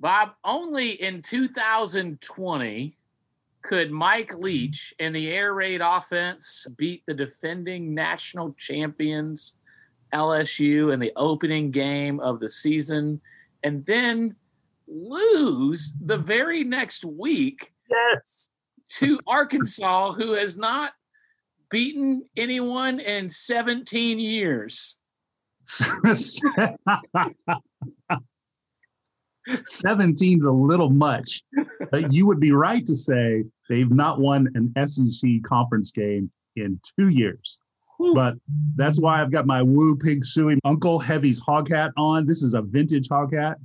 Bob, only in 2020 could Mike mm-hmm. Leach and the air raid offense beat the defending national champions LSU in the opening game of the season and then lose the very next week yes. to Arkansas, who has not beaten anyone in 17 years. 17's a little much. But you would be right to say they've not won an SEC conference game in two years. But that's why I've got my Woo Pig Sooie Uncle Heavy's hog hat on. This is a vintage hog hat.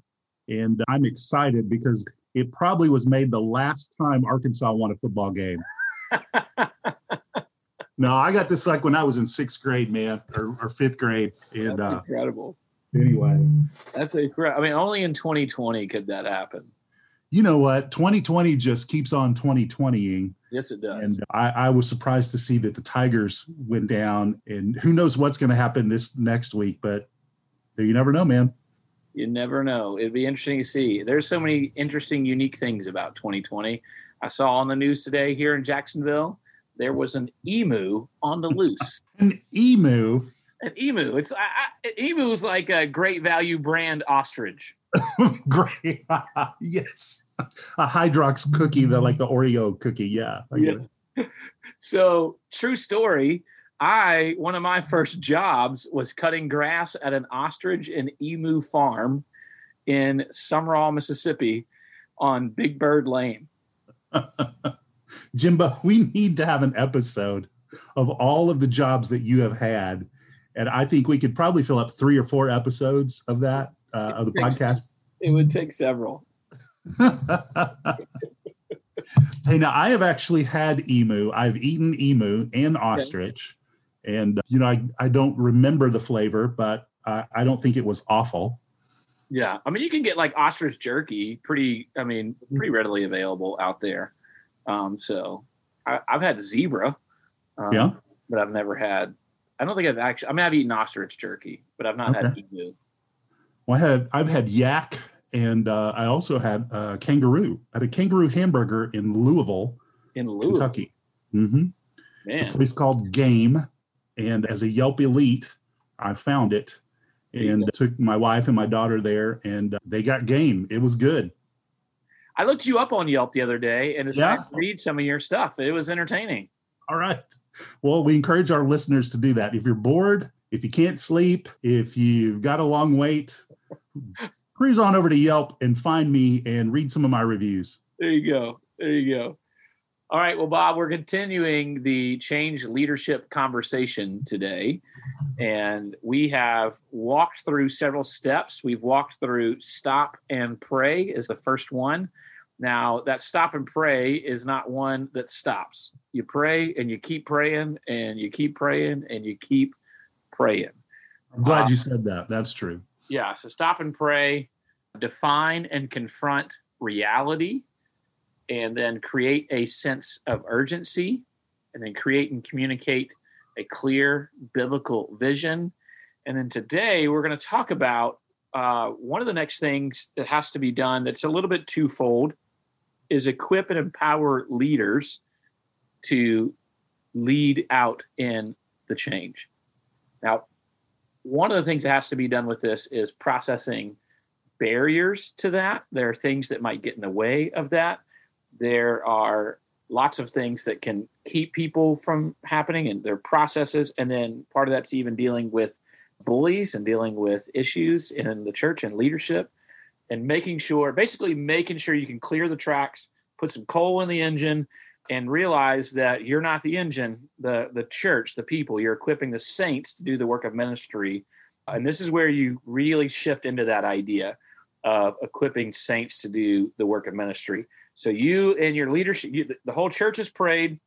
And I'm excited because it probably was made the last time Arkansas won a football game. no, I got this like when I was in sixth grade, man, or, or fifth grade. And uh, incredible anyway. That's incredible. I mean, only in 2020 could that happen. You know what? 2020 just keeps on 2020ing. Yes, it does. And I, I was surprised to see that the Tigers went down, and who knows what's going to happen this next week, but you never know, man. You never know. It'd be interesting to see. There's so many interesting, unique things about 2020. I saw on the news today here in Jacksonville, there was an emu on the loose. an emu? An emu. It's I, I, emu is like a great value brand ostrich. great, yes, a Hydrox cookie, the like the Oreo cookie. Yeah, yeah. So true story. I one of my first jobs was cutting grass at an ostrich and emu farm in Sumrall, Mississippi, on Big Bird Lane. Jimbo, we need to have an episode of all of the jobs that you have had and I think we could probably fill up three or four episodes of that uh, of the podcast. It would take several. hey, now I have actually had emu. I've eaten emu and ostrich, okay. and you know I I don't remember the flavor, but I, I don't think it was awful. Yeah, I mean you can get like ostrich jerky, pretty. I mean, pretty readily available out there. Um, so I, have had zebra. Um, yeah, but I've never had I don't think I've actually. I mean, I've eaten ostrich jerky, but I've not okay. had emu. Well, I had I've had yak, and uh, I also had uh, kangaroo. I had a kangaroo hamburger in Louisville, in Louisville. Kentucky. Mm-hmm. It's a place called Game, and as a Yelp elite, I found it and took my wife and my daughter there, and uh, they got game. It was good. I looked you up on Yelp the other day and decided yeah. to read some of your stuff. It was entertaining. All right. Well, we encourage our listeners to do that. If you're bored, if you can't sleep, if you've got a long wait, cruise on over to Yelp and find me and read some of my reviews. There you go. There you go. All right. Well, Bob, we're continuing the change leadership conversation today. And we have walked through several steps. We've walked through stop and pray is the first one. Now, that stop and pray is not one that stops. You pray and you keep praying and you keep praying and you keep praying. I'm glad uh, you said that. That's true. Yeah. So stop and pray, define and confront reality, and then create a sense of urgency, and then create and communicate a clear biblical vision. And then today we're going to talk about uh, one of the next things that has to be done that's a little bit twofold is equip and empower leaders to lead out in the change. Now, one of the things that has to be done with this is processing barriers to that. There are things that might get in the way of that. There are lots of things that can keep people from happening and their processes. And then part of that's even dealing with bullies and dealing with issues in the church and leadership and making sure, basically making sure you can clear the tracks, put some coal in the engine, and realize that you're not the engine, the the church, the people. You're equipping the saints to do the work of ministry, and this is where you really shift into that idea of equipping saints to do the work of ministry. So you and your leadership, you, the whole church has prayed.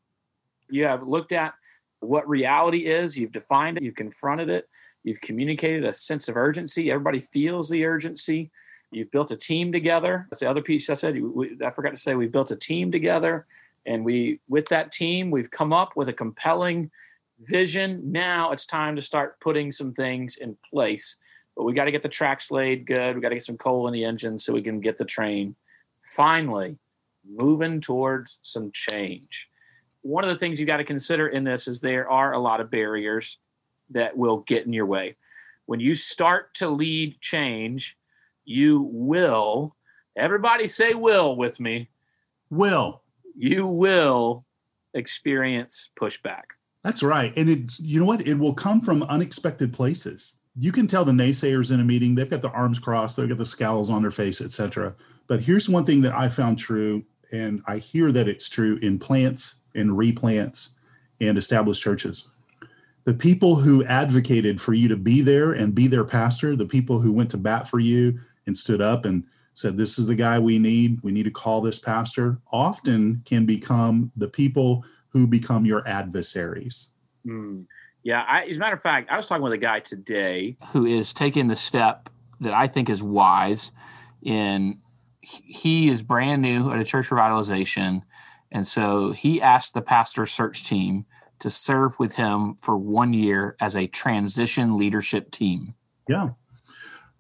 You have looked at what reality is. You've defined it. You've confronted it. You've communicated a sense of urgency. Everybody feels the urgency. You've built a team together. That's the other piece I said. I forgot to say we've built a team together, and we, with that team, we've come up with a compelling vision. Now it's time to start putting some things in place. But we got to get the tracks laid good. We got to get some coal in the engine so we can get the train finally moving towards some change. One of the things you got to consider in this is there are a lot of barriers that will get in your way. When you start to lead change, you will, everybody say will with me. Will. You will experience pushback. That's right. And it's, you know what? It will come from unexpected places. You can tell the naysayers in a meeting, they've got their arms crossed, they've got the scowls on their face, etc. But here's one thing that I found true, and I hear that it's true in plants and replants and established churches. The people who advocated for you to be there and be their pastor, the people who went to bat for you and stood up and said, This is the guy we need, we need to call this pastor, often can become the people who become your adversaries. Mm. Yeah, I, as a matter of fact, I was talking with a guy today who is taking the step that I think is wise in he is brand new at a church revitalization. And so he asked the pastor search team to serve with him for one year as a transition leadership team. Yeah.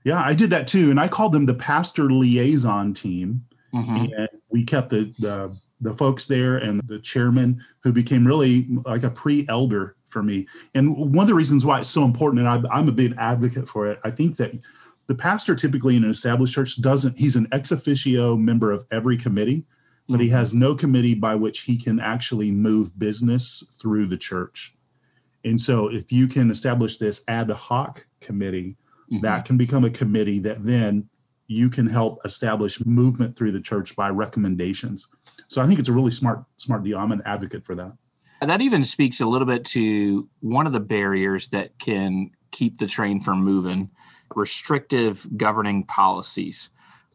Yeah, I did that too. And I called them the pastor liaison team. Mm-hmm. And we kept the, the the folks there and the chairman who became really like a pre-elder for me. And one of the reasons why it's so important, and I, I'm a big advocate for it, I think that the pastor typically in an established church doesn't he's an ex officio member of every committee but he mm-hmm. has no committee by which he can actually move business through the church and so if you can establish this ad hoc committee mm-hmm. that can become a committee that then you can help establish movement through the church by recommendations so i think it's a really smart smart deal i'm an advocate for that and that even speaks a little bit to one of the barriers that can keep the train from moving restrictive governing policies.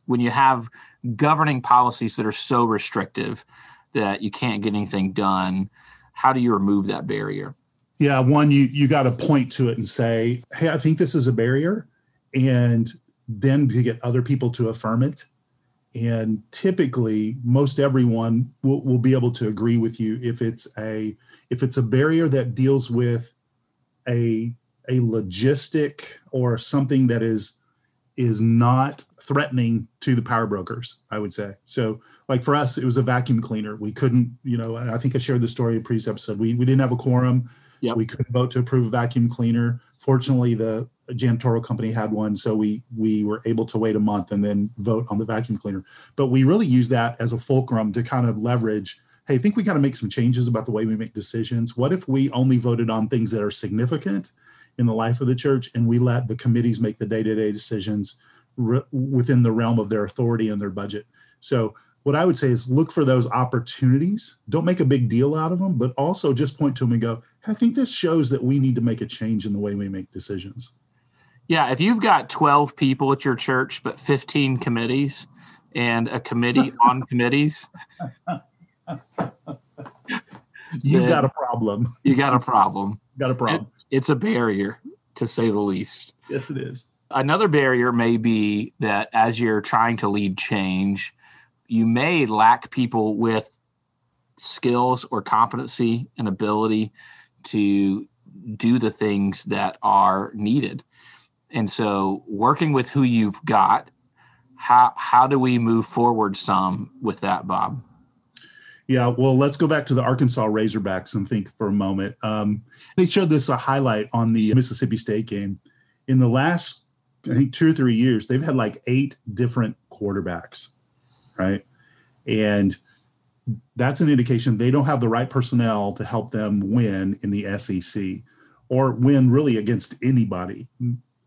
When you have governing policies that are so restrictive that you can't get anything done, how do you remove that barrier? Yeah, one you you got to point to it and say, "Hey, I think this is a barrier," and then to get other people to affirm it. And typically, most everyone will, will be able to agree with you if it's a if it's a barrier that deals with a a logistic or something that is is not threatening to the power brokers i would say. So like for us it was a vacuum cleaner. We couldn't you know i think i shared the story in previous episode. We, we didn't have a quorum yep. we couldn't vote to approve a vacuum cleaner fortunately the janitorial company had one so we we were able to wait a month and then vote on the vacuum cleaner but we really use that as a fulcrum to kind of leverage hey i think we got to make some changes about the way we make decisions what if we only voted on things that are significant in the life of the church, and we let the committees make the day to day decisions re- within the realm of their authority and their budget. So, what I would say is look for those opportunities. Don't make a big deal out of them, but also just point to them and go, I think this shows that we need to make a change in the way we make decisions. Yeah, if you've got 12 people at your church, but 15 committees and a committee on committees, you got a problem. You got a problem. got a problem it's a barrier to say the least. Yes, it is. Another barrier may be that as you're trying to lead change, you may lack people with skills or competency and ability to do the things that are needed. And so, working with who you've got, how how do we move forward some with that, Bob? Yeah, well, let's go back to the Arkansas Razorbacks and think for a moment. Um, they showed this a highlight on the Mississippi State game. In the last, I think, two or three years, they've had like eight different quarterbacks, right? And that's an indication they don't have the right personnel to help them win in the SEC or win really against anybody.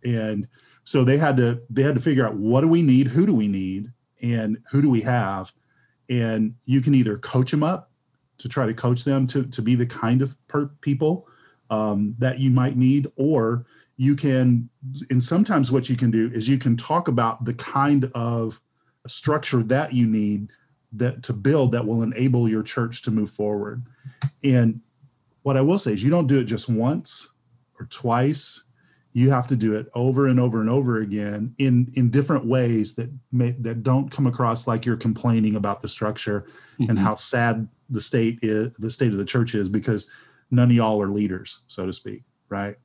And so they had to they had to figure out what do we need, who do we need, and who do we have and you can either coach them up to try to coach them to, to be the kind of per- people um, that you might need or you can and sometimes what you can do is you can talk about the kind of structure that you need that to build that will enable your church to move forward. And what I will say is you don't do it just once or twice. You have to do it over and over and over again in in different ways that may that don't come across like you're complaining about the structure mm-hmm. and how sad the state is the state of the church is because none of y'all are leaders, so to speak, right?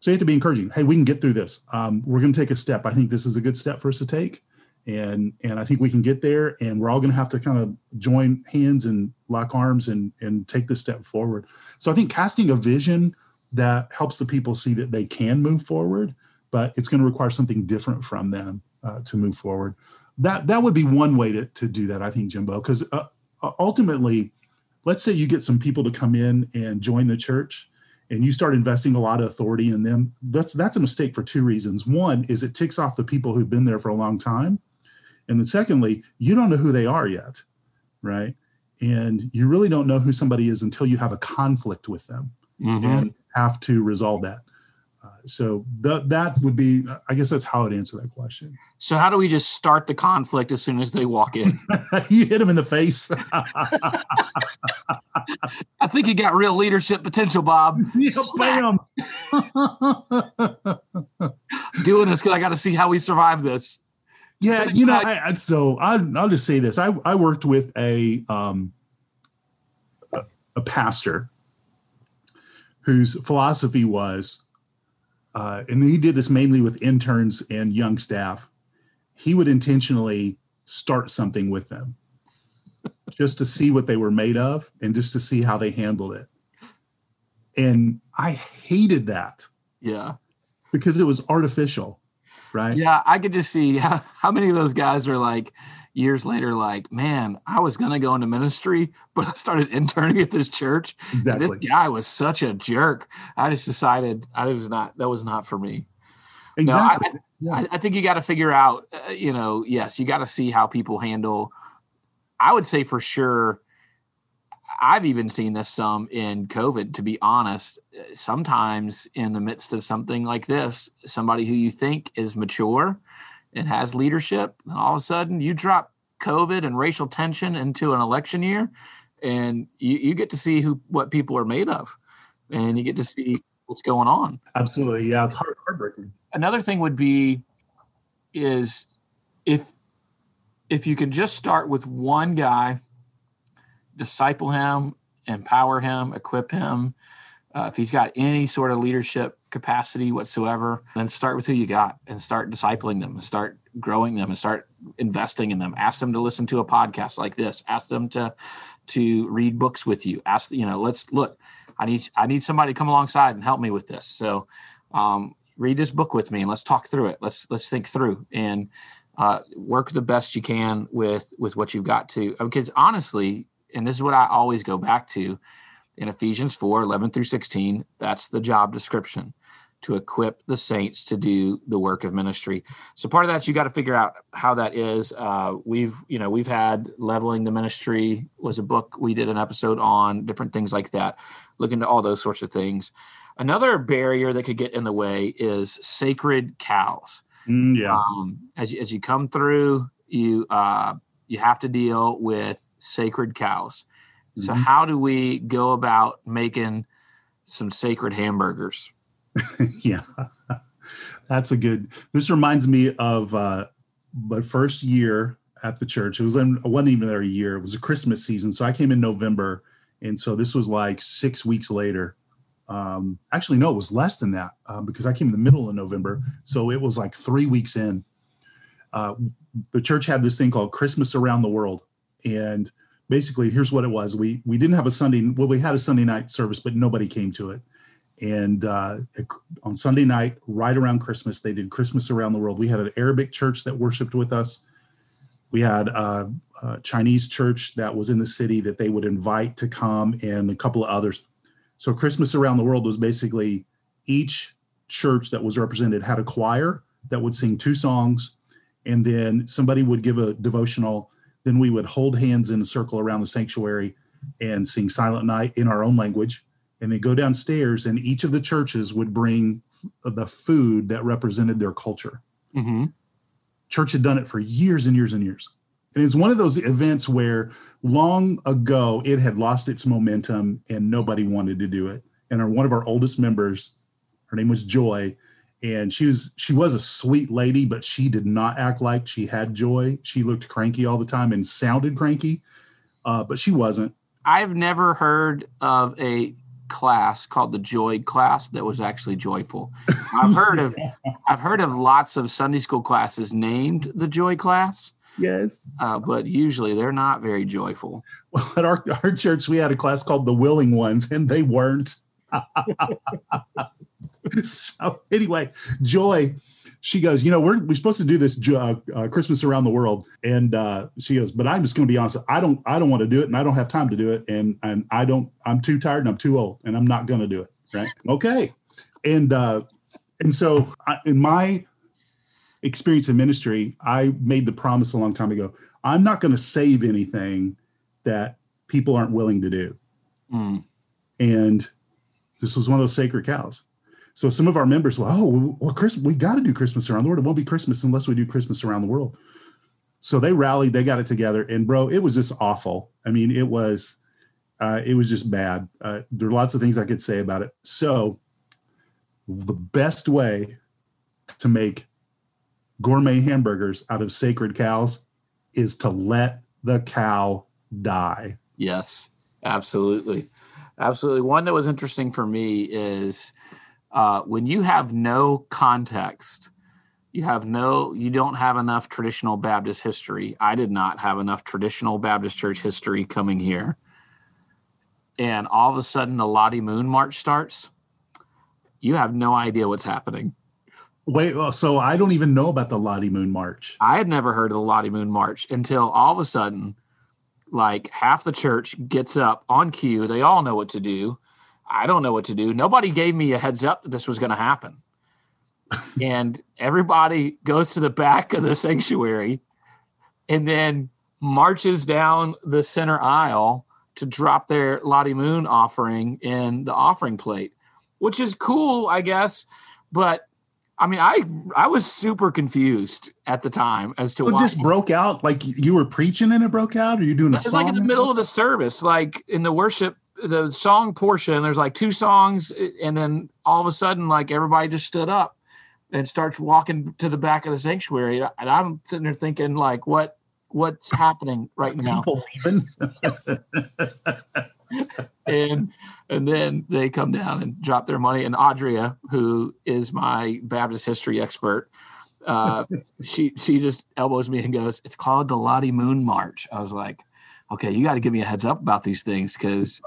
So you have to be encouraging. Hey, we can get through this. Um, we're going to take a step. I think this is a good step for us to take, and and I think we can get there. And we're all going to have to kind of join hands and lock arms and and take this step forward. So I think casting a vision that helps the people see that they can move forward, but it's going to require something different from them uh, to move forward. That that would be one way to to do that. I think Jimbo, because uh, ultimately, let's say you get some people to come in and join the church and you start investing a lot of authority in them, that's that's a mistake for two reasons. One is it ticks off the people who've been there for a long time. And then secondly, you don't know who they are yet, right? And you really don't know who somebody is until you have a conflict with them mm-hmm. and have to resolve that. Uh, so th- that would be, I guess that's how I'd answer that question. So how do we just start the conflict as soon as they walk in? you hit them in the face. I think you got real leadership potential, Bob. Yeah, bam. Doing this because I got to see how we survive this. Yeah, you know, I, I, so I, will just say this: I, I worked with a um, a, a pastor whose philosophy was, uh, and he did this mainly with interns and young staff. He would intentionally start something with them just to see what they were made of and just to see how they handled it. And I hated that. Yeah. Because it was artificial, right? Yeah, I could just see how, how many of those guys are like years later, like, man, I was gonna go into ministry, but I started interning at this church. Exactly. This guy was such a jerk. I just decided I was not that was not for me. Exactly. No, I, yeah. I, I think you got to figure out, uh, you know, yes, you got to see how people handle I would say for sure, I've even seen this some in COVID, to be honest. Sometimes in the midst of something like this, somebody who you think is mature and has leadership, and all of a sudden you drop COVID and racial tension into an election year, and you, you get to see who what people are made of, and you get to see what's going on. Absolutely, yeah, it's hard, heartbreaking. Another thing would be is if if you can just start with one guy, disciple him, empower him, equip him, uh, if he's got any sort of leadership capacity whatsoever, then start with who you got and start discipling them and start growing them and start investing in them. Ask them to listen to a podcast like this. Ask them to to read books with you. Ask you know, let's look. I need I need somebody to come alongside and help me with this. So um, read this book with me and let's talk through it. Let's let's think through and uh, work the best you can with with what you've got to because honestly and this is what i always go back to in ephesians 4 11 through 16 that's the job description to equip the saints to do the work of ministry. So part of that you got to figure out how that is. Uh, we've you know we've had leveling the ministry was a book we did an episode on different things like that look into all those sorts of things. Another barrier that could get in the way is sacred cows. Mm, yeah. Um, as you, as you come through, you uh, you have to deal with sacred cows. So mm-hmm. how do we go about making some sacred hamburgers? yeah, that's a good. This reminds me of uh, my first year at the church. It was in, it wasn't even there a year. It was a Christmas season, so I came in November, and so this was like six weeks later. Um, actually, no, it was less than that um, because I came in the middle of November. So it was like three weeks in. Uh, the church had this thing called Christmas Around the World. And basically, here's what it was we, we didn't have a Sunday, well, we had a Sunday night service, but nobody came to it. And uh, on Sunday night, right around Christmas, they did Christmas Around the World. We had an Arabic church that worshiped with us. We had a, a Chinese church that was in the city that they would invite to come, and a couple of others so Christmas around the world was basically each church that was represented had a choir that would sing two songs, and then somebody would give a devotional. Then we would hold hands in a circle around the sanctuary and sing Silent Night in our own language, and then go downstairs, and each of the churches would bring the food that represented their culture. Mm-hmm. Church had done it for years and years and years. And it's one of those events where long ago it had lost its momentum and nobody wanted to do it. And our, one of our oldest members, her name was Joy, and she was she was a sweet lady, but she did not act like she had joy. She looked cranky all the time and sounded cranky, uh, but she wasn't. I've never heard of a class called the Joy class that was actually joyful. I've heard of I've heard of lots of Sunday school classes named the Joy class. Yes, uh, but usually they're not very joyful. Well, at our our church, we had a class called the Willing Ones, and they weren't. so anyway, Joy, she goes, you know, we're we're supposed to do this uh, uh, Christmas around the world, and uh, she goes, but I'm just going to be honest, I don't I don't want to do it, and I don't have time to do it, and and I don't I'm too tired and I'm too old, and I'm not going to do it. Right? Okay, and uh, and so I, in my experience in ministry, I made the promise a long time ago. I'm not going to save anything that people aren't willing to do. Mm. And this was one of those sacred cows. So some of our members, well, oh, well, Chris, we got to do Christmas around the world. It won't be Christmas unless we do Christmas around the world. So they rallied, they got it together, and bro, it was just awful. I mean, it was, uh, it was just bad. Uh, there are lots of things I could say about it. So the best way to make gourmet hamburgers out of sacred cows is to let the cow die. Yes, absolutely. Absolutely. One that was interesting for me is uh, when you have no context, you have no, you don't have enough traditional Baptist history. I did not have enough traditional Baptist church history coming here. And all of a sudden, the Lottie Moon March starts. You have no idea what's happening. Wait, so I don't even know about the Lottie Moon March. I had never heard of the Lottie Moon March until all of a sudden like half the church gets up on cue. They all know what to do. I don't know what to do. Nobody gave me a heads up that this was going to happen. and everybody goes to the back of the sanctuary and then marches down the center aisle to drop their Lottie Moon offering in the offering plate, which is cool, I guess. But I mean, I I was super confused at the time as to oh, it why this broke out. Like you were preaching and it broke out, or you doing a it's song? like in the middle of the service, like in the worship, the song portion. There's like two songs, and then all of a sudden, like everybody just stood up and starts walking to the back of the sanctuary, and I'm sitting there thinking, like, what what's happening right now? and and then they come down and drop their money. And Audria, who is my Baptist history expert, uh, she she just elbows me and goes, "It's called the Lottie Moon March." I was like, "Okay, you got to give me a heads up about these things because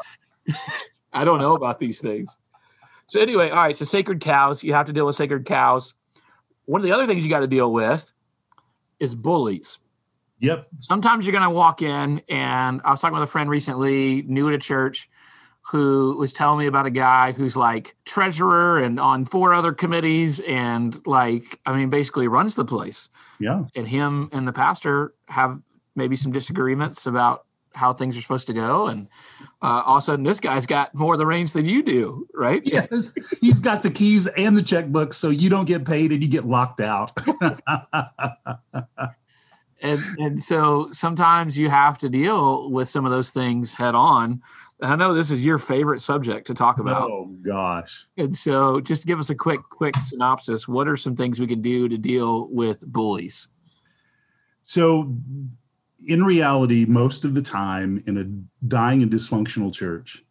I don't know about these things." So anyway, all right. So sacred cows, you have to deal with sacred cows. One of the other things you got to deal with is bullies. Yep. Sometimes you're going to walk in, and I was talking with a friend recently, new at a church, who was telling me about a guy who's like treasurer and on four other committees and like I mean basically runs the place. Yeah. And him and the pastor have maybe some disagreements about how things are supposed to go and uh, all of a sudden this guy's got more of the reins than you do, right? Yes. He's got the keys and the checkbook so you don't get paid and you get locked out. and and so sometimes you have to deal with some of those things head on I know this is your favorite subject to talk about. Oh gosh. And so just give us a quick quick synopsis. What are some things we can do to deal with bullies? So in reality, most of the time in a dying and dysfunctional church,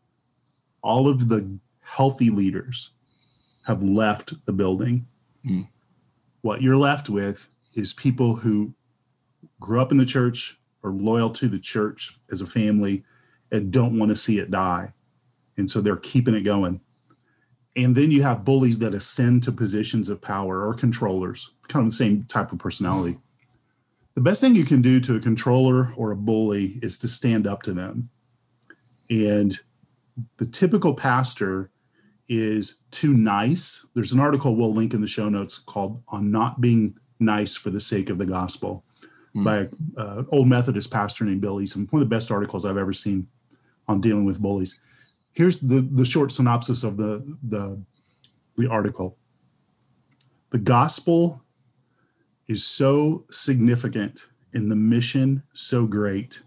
all of the healthy leaders have left the building. Hmm. What you're left with is people who grew up in the church, are loyal to the church as a family, and don't want to see it die. And so they're keeping it going. And then you have bullies that ascend to positions of power or controllers, kind of the same type of personality. The best thing you can do to a controller or a bully is to stand up to them. And the typical pastor is too nice. There's an article we'll link in the show notes called On Not Being Nice for the Sake of the Gospel mm. by an uh, old Methodist pastor named Bill Easum. One of the best articles I've ever seen on dealing with bullies. Here's the, the short synopsis of the, the, the article. The gospel is so significant and the mission so great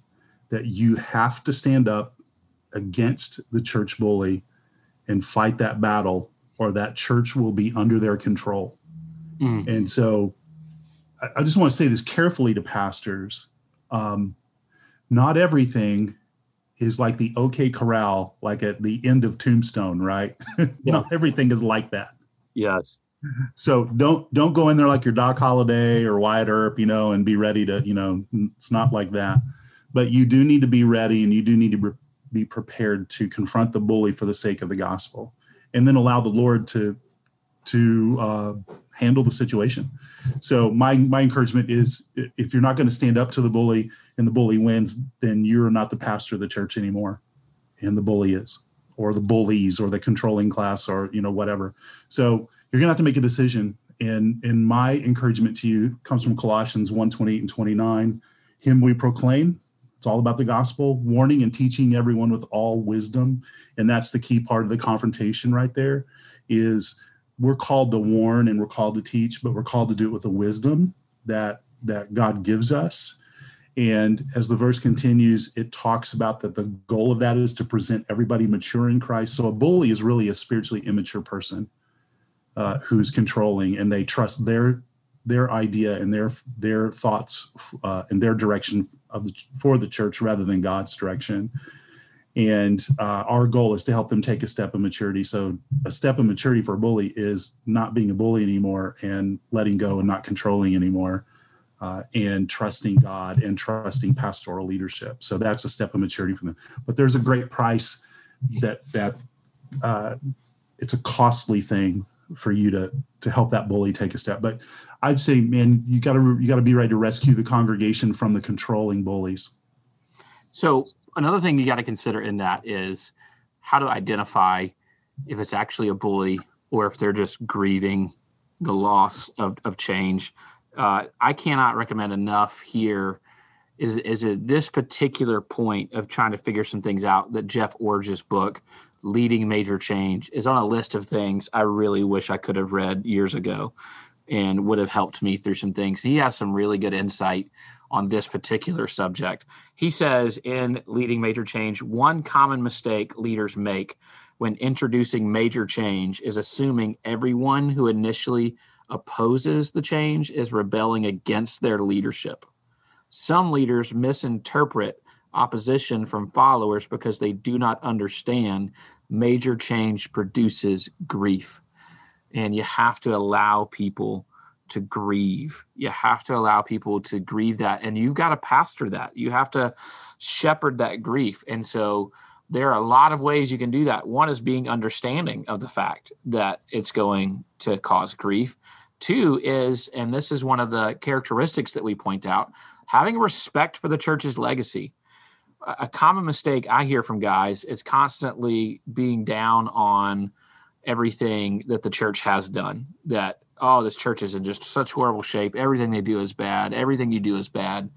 that you have to stand up against the church bully and fight that battle or that church will be under their control. Mm. And so I, I, just want to say this carefully to pastors. Um, not everything is like the OK Corral, like at the end of Tombstone, right? Yeah. not everything is like that. Yes. So don't don't go in there like your Doc Holliday or Wyatt Earp, you know, and be ready to, you know, it's not like that. But you do need to be ready, and you do need to be prepared to confront the bully for the sake of the gospel, and then allow the Lord to to uh, handle the situation. So my my encouragement is if you're not going to stand up to the bully and the bully wins, then you're not the pastor of the church anymore, and the bully is, or the bullies, or the controlling class, or you know whatever. So you're going to have to make a decision. And and my encouragement to you comes from Colossians 1, 28 and 29. Him we proclaim. It's all about the gospel, warning and teaching everyone with all wisdom. And that's the key part of the confrontation right there is we're called to warn and we're called to teach, but we're called to do it with the wisdom that that God gives us. And as the verse continues, it talks about that the goal of that is to present everybody mature in Christ. So a bully is really a spiritually immature person uh, who's controlling, and they trust their their idea and their their thoughts uh, and their direction of the, for the church rather than God's direction. And uh, our goal is to help them take a step of maturity. So, a step of maturity for a bully is not being a bully anymore and letting go and not controlling anymore, uh, and trusting God and trusting pastoral leadership. So that's a step of maturity for them. But there's a great price that that uh, it's a costly thing for you to to help that bully take a step. But I'd say, man, you got to you got to be ready to rescue the congregation from the controlling bullies. So another thing you got to consider in that is how to identify if it's actually a bully or if they're just grieving the loss of, of change. Uh, I cannot recommend enough here is, is this particular point of trying to figure some things out that Jeff Iorg's book, Leading Major Change, is on a list of things I really wish I could have read years ago and would have helped me through some things. He has some really good insight on this particular subject. He says in Leading Major Change, one common mistake leaders make when introducing major change is assuming everyone who initially opposes the change is rebelling against their leadership. Some leaders misinterpret opposition from followers because they do not understand major change produces grief. And you have to allow people to grieve. You have to allow people to grieve that. And you've got to pastor that. You have to shepherd that grief. And so there are a lot of ways you can do that. One is being understanding of the fact that it's going to cause grief. Two is, and this is one of the characteristics that we point out, having respect for the church's legacy. A common mistake I hear from guys is constantly being down on everything that the church has done. That oh, this church is in just such horrible shape. Everything they do is bad. Everything you do is bad.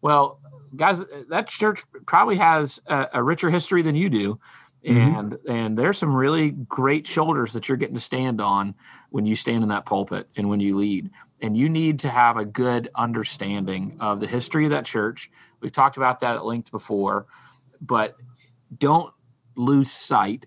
Well, guys, that church probably has a, a richer history than you do. Mm-hmm. And and there's some really great shoulders that you're getting to stand on when you stand in that pulpit and when you lead. And you need to have a good understanding of the history of that church. We've talked about that at length before, but don't lose sight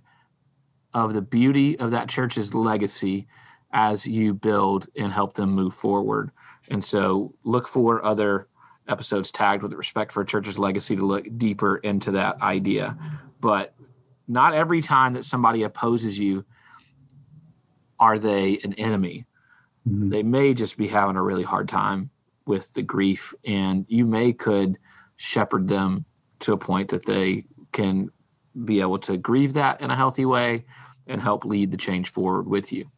of the beauty of that church's legacy as you build and help them move forward. And so look for other episodes tagged with respect for a church's legacy to look deeper into that idea. But not every time that somebody opposes you are they an enemy. Mm-hmm. They may just be having a really hard time with the grief, and you may could shepherd them to a point that they can be able to grieve that in a healthy way and help lead the change forward with you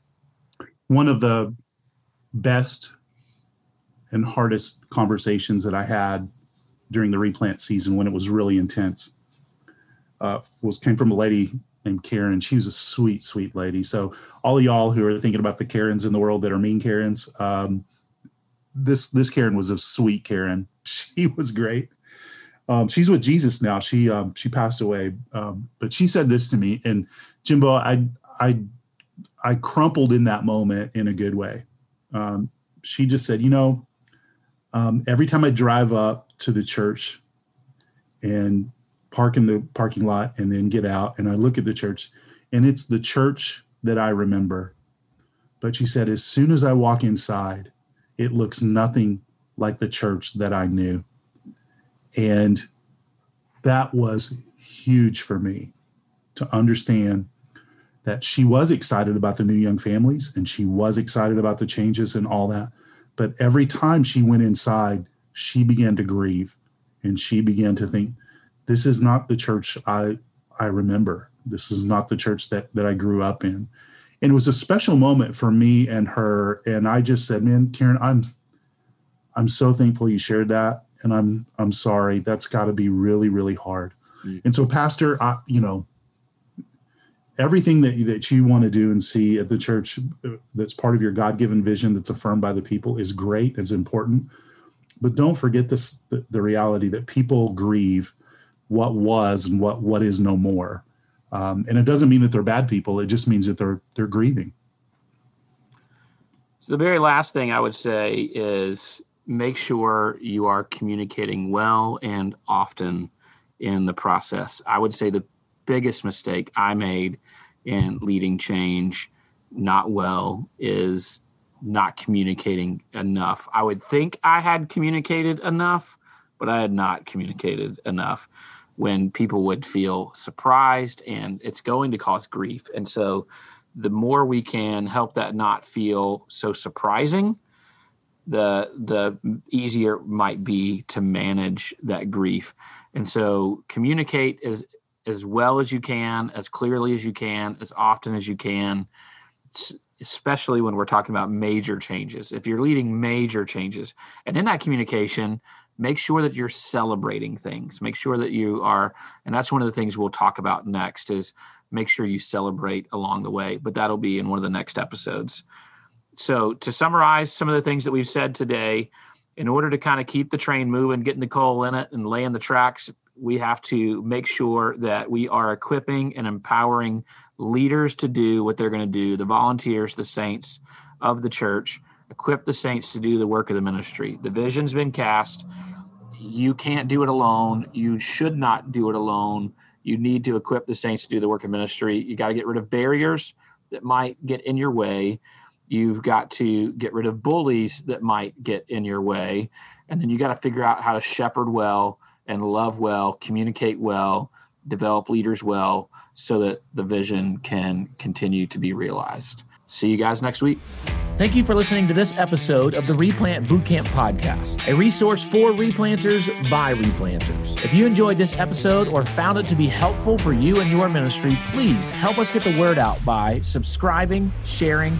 one of the best and hardest conversations that I had during the replant season when it was really intense uh, was came from a lady named Karen. She was a sweet, sweet lady. So all y'all who are thinking about the Karens in the world that are mean Karens, um, this this Karen was a sweet Karen. She was great. Um, she's with Jesus now. She um, she passed away, um, but she said this to me. And Jimbo, I I I crumpled in that moment in a good way. Um, she just said, you know, um, every time I drive up to the church and park in the parking lot and then get out and I look at the church and it's the church that I remember. But she said, as soon as I walk inside, it looks nothing like the church that I knew. And that was huge for me to understand that she was excited about the new young families and she was excited about the changes and all that. But every time she went inside, she began to grieve and she began to think, this is not the church I I remember. This is not the church that that I grew up in. And it was a special moment for me and her. And I just said, man, Karen, I'm I'm so thankful you shared that. And I'm I'm sorry. That's got to be really, really hard. Mm-hmm. And so, Pastor, I, you know, everything that that you want to do and see at the church that's part of your God-given vision that's affirmed by the people is great. It's important. But don't forget this the, the reality that people grieve what was and what what is no more. Um, and it doesn't mean that they're bad people. It just means that they're they're grieving. So the very last thing I would say is make sure you are communicating well and often in the process. I would say the biggest mistake I made in leading change not well is not communicating enough. I would think I had communicated enough, but I had not communicated enough when people would feel surprised and it's going to cause grief. And so the more we can help that not feel so surprising, the the easier it might be to manage that grief. And so communicate as as well as you can, as clearly as you can, as often as you can, especially when we're talking about major changes. If you're leading major changes, and in that communication, make sure that you're celebrating things make sure that you are and that's one of the things we'll talk about next is make sure you celebrate along the way but that'll be in one of the next episodes so to summarize some of the things that we've said today in order to kind of keep the train moving getting the coal in it and laying the tracks we have to make sure that we are equipping and empowering leaders to do what they're going to do the volunteers the saints of the church equip the saints to do the work of the ministry. The vision's been cast. You can't do it alone. You should not do it alone. You need to equip the saints to do the work of ministry. You got to get rid of barriers that might get in your way. You've got to get rid of bullies that might get in your way. And then you got to figure out how to shepherd well and love well, communicate well, develop leaders well so that the vision can continue to be realized. See you guys next week. Thank you for listening to this episode of the Replant Bootcamp Podcast, a resource for replanters by replanters. If you enjoyed this episode or found it to be helpful for you and your ministry, please help us get the word out by subscribing, sharing,